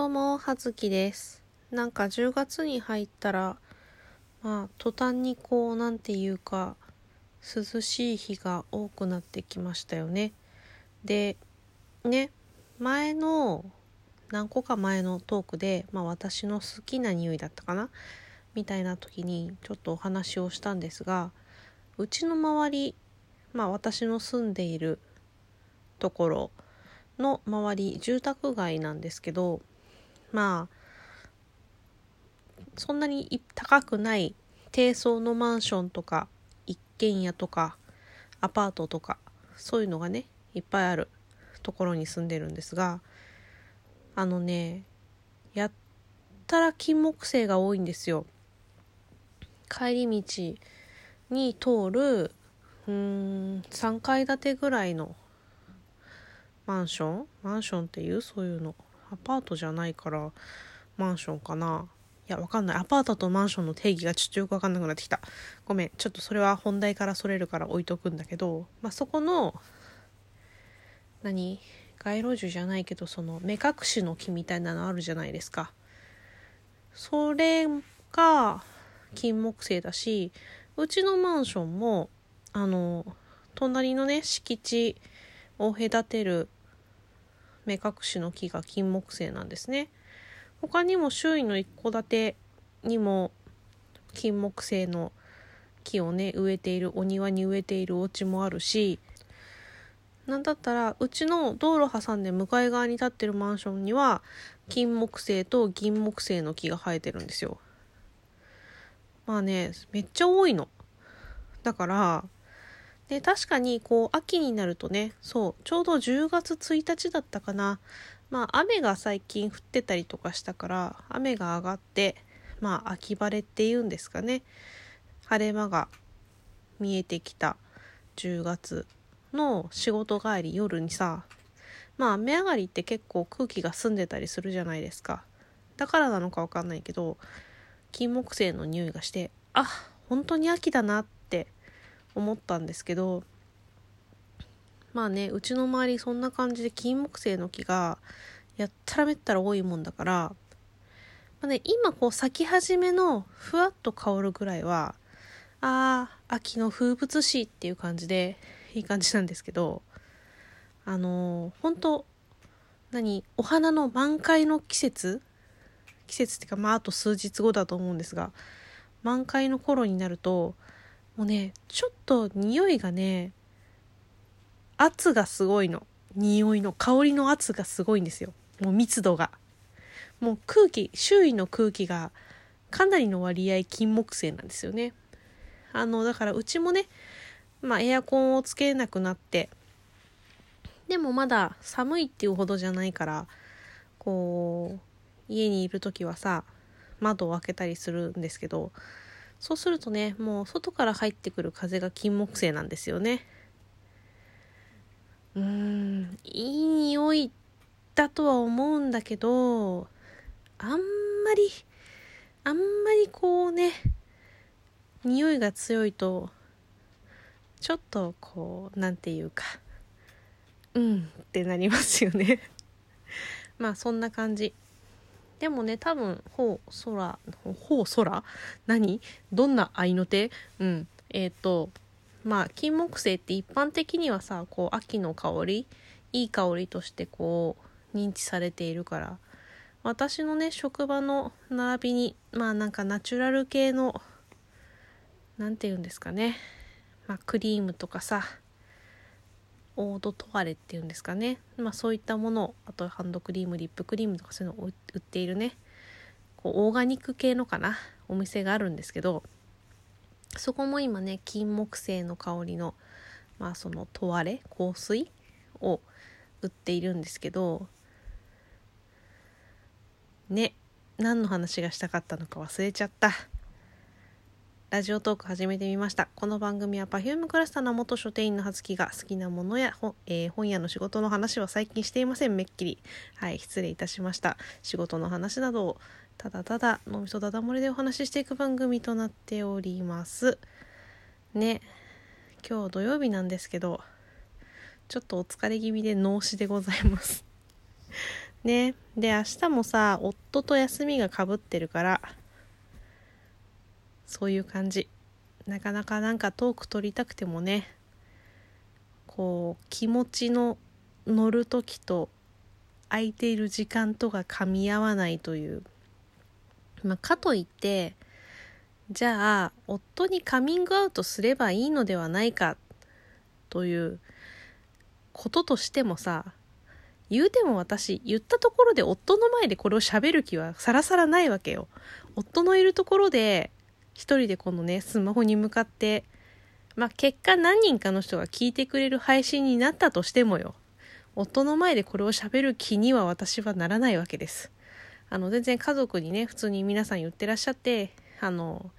どうも、はずきです。なんか10月に入ったら、まあ、途端にこう、なんていうか、涼しい日が多くなってきましたよね。で、ね、前の、何個か前のトークで、まあ私の好きな匂いだったかな？みたいな時にちょっとお話をしたんですが、うちの周り、まあ私の住んでいるところの周り、住宅街なんですけど、まあそんなに高くない低層のマンションとか一軒家とかアパートとかそういうのがねいっぱいあるところに住んでるんですがあのねやったら金木犀が多いんですよ。帰り道に通るうーん3階建てぐらいのマンション？マンションっていう？そういうの。アパートじゃないからマンションかな。いやわかんない。アパートとマンションの定義がちょっとよくわかんなくなってきた。ごめん。ちょっとそれは本題からそれるから置いとくんだけど、まあ、そこの何？街路樹じゃないけどその目隠しの木みたいなのあるじゃないですか。それが金木犀だしうちのマンションもあの隣のね敷地を隔てる目隠しの木が金木犀なんですね。他にも周囲の一戸建てにも金木犀の木をね植えているお庭に植えているお家もあるしなんだったらうちの道路挟んで向かい側に立ってるマンションには金木犀と銀木犀の木が生えてるんですよ。まあねめっちゃ多いの。だからで確かにこう秋になるとねそうちょうど10月1日だったかな。まあ雨が最近降ってたりとかしたから雨が上がってまあ秋晴れっていうんですかね。晴れ間が見えてきた10月の仕事帰り夜にさまあ雨上がりって結構空気が澄んでたりするじゃないですか。だからなのかわかんないけど金木犀の匂いがしてあ本当に秋だなって思ったんですけどまあねうちの周りそんな感じで金木犀の木がやったらめったら多いもんだから、まあね、今こう咲き始めのふわっと香るぐらいはあー秋の風物詩っていう感じでいい感じなんですけどあのー、本当何お花の満開の季節？季節っていうかまああと数日後だと思うんですが満開の頃になるともうねちょっと匂いがね圧がすごいの。匂いの香りの圧がすごいんですよ。もう密度が。もう空気周囲の空気がかなりの割合金木犀なんですよね。あのだからうちもねまあエアコンをつけなくなってでもまだ寒いっていうほどじゃないからこう家にいる時はさ窓を開けたりするんですけどそうするとねもう外から入ってくる風が金木犀なんですよね。うーんいい匂いだとは思うんだけどあんまりあんまりこうね匂いが強いとちょっとこうなんていうかうんってなりますよね。まあそんな感じ。でもね多分ほう空ほう空？何？どんな愛の手？うん。えっ、ー、とまあ金木犀って一般的にはさこう秋の香り？いい香りとしてこう認知されているから。私のね職場の並びにまあなんかナチュラル系の何て言うんですかね。まあクリームとかさ。オードトワレっていうんですかね。まあそういったものあとハンドクリームリップクリームとかそういうのを売っているね。こうオーガニック系のかな。お店があるんですけどそこも今ね金木犀の香りのまあそのトワレ香水を売っているんですけどね何の話がしたかったのか忘れちゃった。ラジオトーク始めてみました。この番組は Perfume クラスターの元書店員の葉月が好きなものや本,、えー、本屋の仕事の話は最近していません。めっきり。はい失礼いたしました。仕事の話などをただただ脳みそだだ漏れでお話ししていく番組となっております。ね今日土曜日なんですけどちょっとお疲れ気味で脳死でございます。ねで明日もさ夫と休みがかぶってるからそういう感じ。なかなかなんかトーク取りたくてもねこう気持ちの乗る時と空いている時間とが噛み合わないという。まあ、かといってじゃあ夫にカミングアウトすればいいのではないかということとしてもさ言うても私言ったところで夫の前でこれを喋る気はさらさらないわけよ。夫のいるところで一人でこのねスマホに向かってまあ結果何人かの人が聞いてくれる配信になったとしてもよ。夫の前でこれを喋る気には私はならないわけです。あの全然家族にね普通に皆さん言ってらっしゃってあの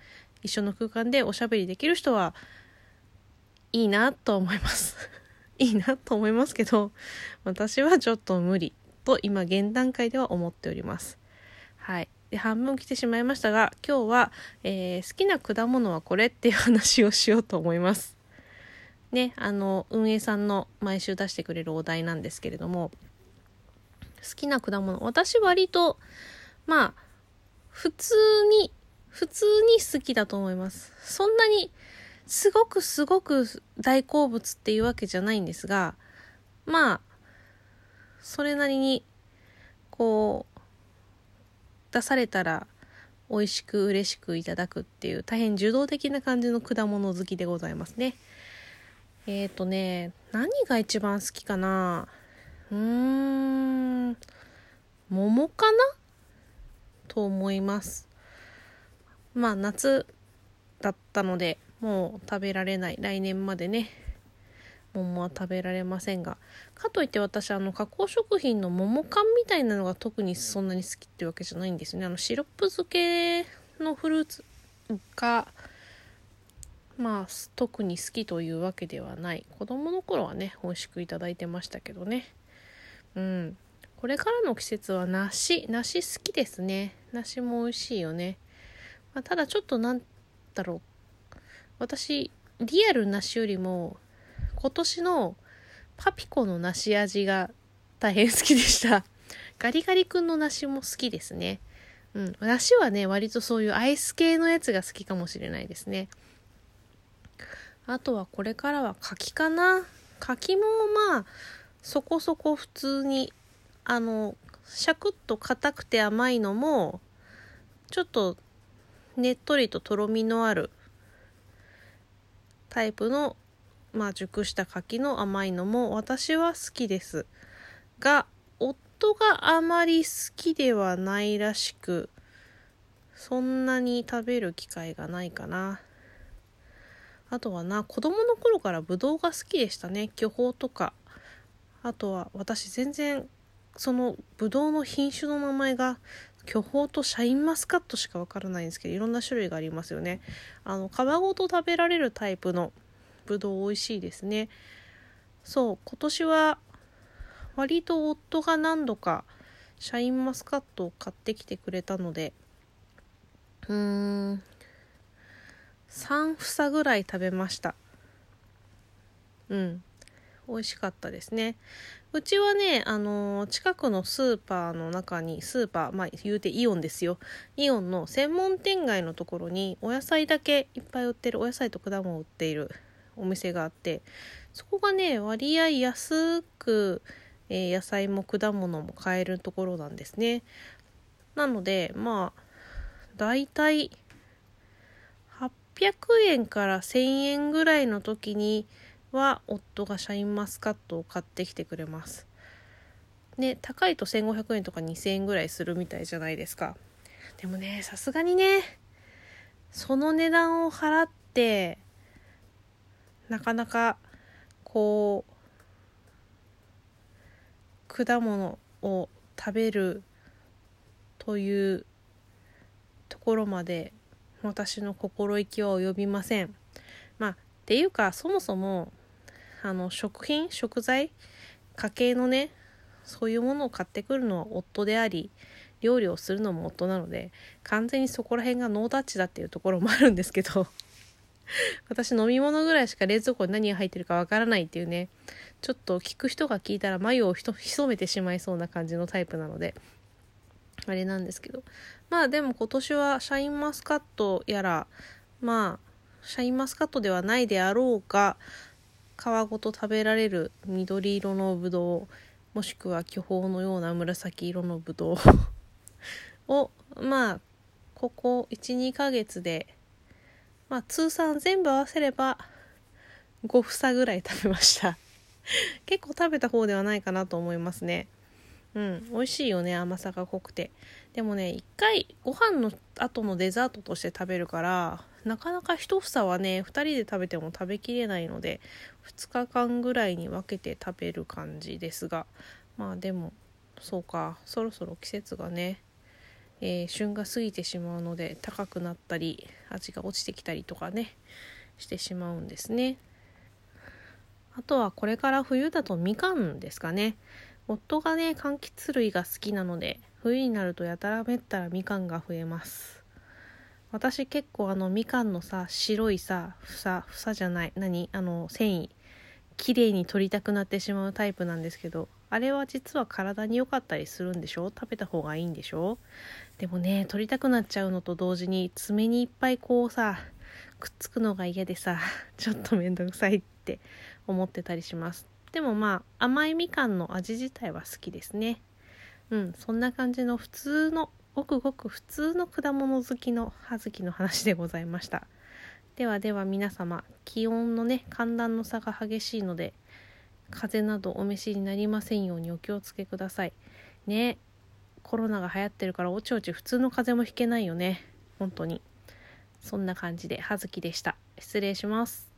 一緒の空間でおしゃべりできる人はいいなと思います。いいなと思いますけど私はちょっと無理と今現段階では思っております。はい。で半分来てしまいましたが今日は、えー、好きな果物はこれっていう話をしようと思います。ねあの運営さんの毎週出してくれるお題なんですけれども好きな果物。私割とまあ普通に普通に好きだと思います。そんなにすごくすごく大好物っていうわけじゃないんですがまあそれなりにこう出されたら美味しく嬉しくいただくっていう大変受動的な感じの果物好きでございますね。えっ、ー、とね何が一番好きかな？うーん。桃かな？と思います。まあ夏だったのでもう食べられない。来年までね。桃は食べられませんがかといって私あの加工食品の桃缶みたいなのが特にそんなに好きってわけじゃないんですよね。あのシロップ漬けのフルーツがまあ特に好きというわけではない。子供の頃はね美味しくいただいてましたけどね。うん。これからの季節は梨。梨好きですね。梨も美味しいよね、まあ、ただちょっとなんだろう。私リアル梨よりも今年のパピコの梨味が大変好きでした。ガリガリ君の梨も好きですね。うん、梨はね割とそういうアイス系のやつが好きかもしれないですね。あとはこれからは柿かな。柿もまあそこそこ普通にあのシャクッと硬くて甘いのもちょっとねっとりととろみのあるタイプのまあ熟した柿の甘いのも私は好きですが夫があまり好きではないらしくそんなに食べる機会がないかな。あとはな子供の頃からぶどうが好きでしたね。巨峰とか。あとは私全然そのブドウの品種の名前が巨峰とシャインマスカットしかわからないんですけどいろんな種類がありますよね。あの皮ごと食べられるタイプのブドウ美味しいですね。そう今年は割と夫が何度かシャインマスカットを買ってきてくれたのでうーん3房ぐらい食べました。うん美味しかったですね。うちはね、あのー、近くのスーパーの中に、スーパー、まあ言うてイオンですよ。イオンの専門店街のところにお野菜だけいっぱい売ってる、お野菜と果物を売っているお店があって、そこがね、割合安く、えー、野菜も果物も買えるところなんですね。なので、まあ、だいたい800円から1000円ぐらいの時に、は夫がシャインマスカットを買ってきてくれます。ね、高いと1500円とか2000円ぐらいするみたいじゃないですか。でもね、さすがにね、その値段を払って、なかなか、こう、果物を食べるというところまで私の心意気は及びません。まあっていうかそもそもあの食品食材家計のねそういうものを買ってくるのは夫であり料理をするのも夫なので完全にそこら辺がノータッチだっていうところもあるんですけど 私飲み物ぐらいしか冷蔵庫に何が入ってるかわからないっていうね。ちょっと聞く人が聞いたら眉をひと潜めてしまいそうな感じのタイプなので。あれなんですけど。まあでも今年はシャインマスカットやらまあシャインマスカットではないであろうか皮ごと食べられる緑色のぶどうもしくは巨峰のような紫色のぶどうをまあここ12ヶ月でまあ通算全部合わせれば5房ぐらい食べました。結構食べた方ではないかなと思いますね。うん美味しいよね甘さが濃くて。でもね一回ご飯の後のデザートとして食べるからなかなか1房はね2人で食べても食べきれないので2日間ぐらいに分けて食べる感じですが。まあでもそうかそろそろ季節がね、えー、旬が過ぎてしまうので高くなったり味が落ちてきたりとかねしてしまうんですね。あとはこれから冬だとみかんですかね。夫がね柑橘類が好きなので冬になるとやたらめったらみかんが増えます。私結構あのみかんのさ白いさ房房じゃない何？あの繊維綺麗に取りたくなってしまうタイプなんですけどあれは実は体に良かったりするんでしょ？食べた方がいいんでしょ？でもね取りたくなっちゃうのと同時に爪にいっぱいこうさくっつくのが嫌でさちょっと面倒くさいって思ってたりします。でもまあ甘いみかんの味自体は好きですね。うんそんな感じの普通のごくごく普通の果物好きの葉月の話でございました。ではでは皆様気温のね寒暖の差が激しいので風邪などお召しになりませんようにお気をつけください。ね。コロナが流行ってるからおちおち普通の風邪もひけないよね。本当に。そんな感じで葉月でした。失礼します。